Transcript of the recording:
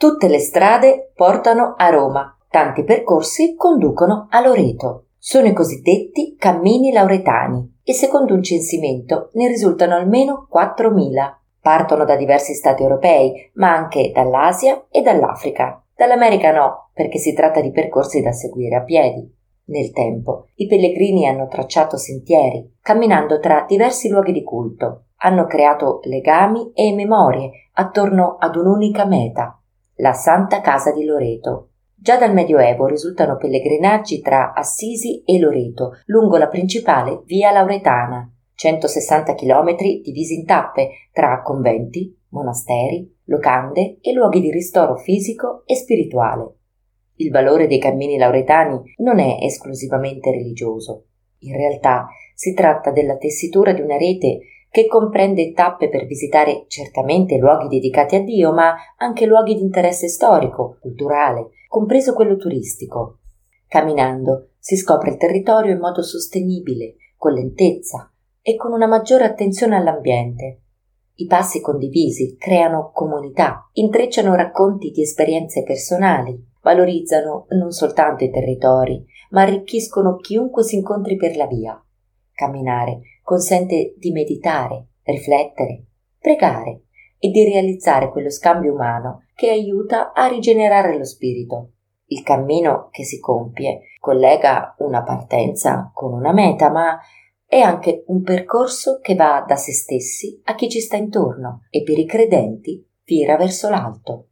Tutte le strade portano a Roma, tanti percorsi conducono a Loreto. Sono i cosiddetti cammini lauretani e secondo un censimento ne risultano almeno 4.000. Partono da diversi stati europei, ma anche dall'Asia e dall'Africa. Dall'America no, perché si tratta di percorsi da seguire a piedi. Nel tempo, i pellegrini hanno tracciato sentieri, camminando tra diversi luoghi di culto, hanno creato legami e memorie attorno ad un'unica meta, la Santa Casa di Loreto. Già dal Medioevo risultano pellegrinaggi tra Assisi e Loreto, lungo la principale via Lauretana, 160 km divisi in tappe tra conventi, monasteri, locande e luoghi di ristoro fisico e spirituale. Il valore dei cammini lauretani non è esclusivamente religioso. In realtà si tratta della tessitura di una rete che comprende tappe per visitare certamente luoghi dedicati a Dio, ma anche luoghi di interesse storico, culturale, compreso quello turistico. Camminando si scopre il territorio in modo sostenibile, con lentezza e con una maggiore attenzione all'ambiente. I passi condivisi creano comunità, intrecciano racconti di esperienze personali, valorizzano non soltanto i territori, ma arricchiscono chiunque si incontri per la via. Camminare consente di meditare, riflettere, pregare e di realizzare quello scambio umano che aiuta a rigenerare lo spirito. Il cammino che si compie collega una partenza con una meta, ma è anche un percorso che va da se stessi a chi ci sta intorno e per i credenti vira verso l'alto.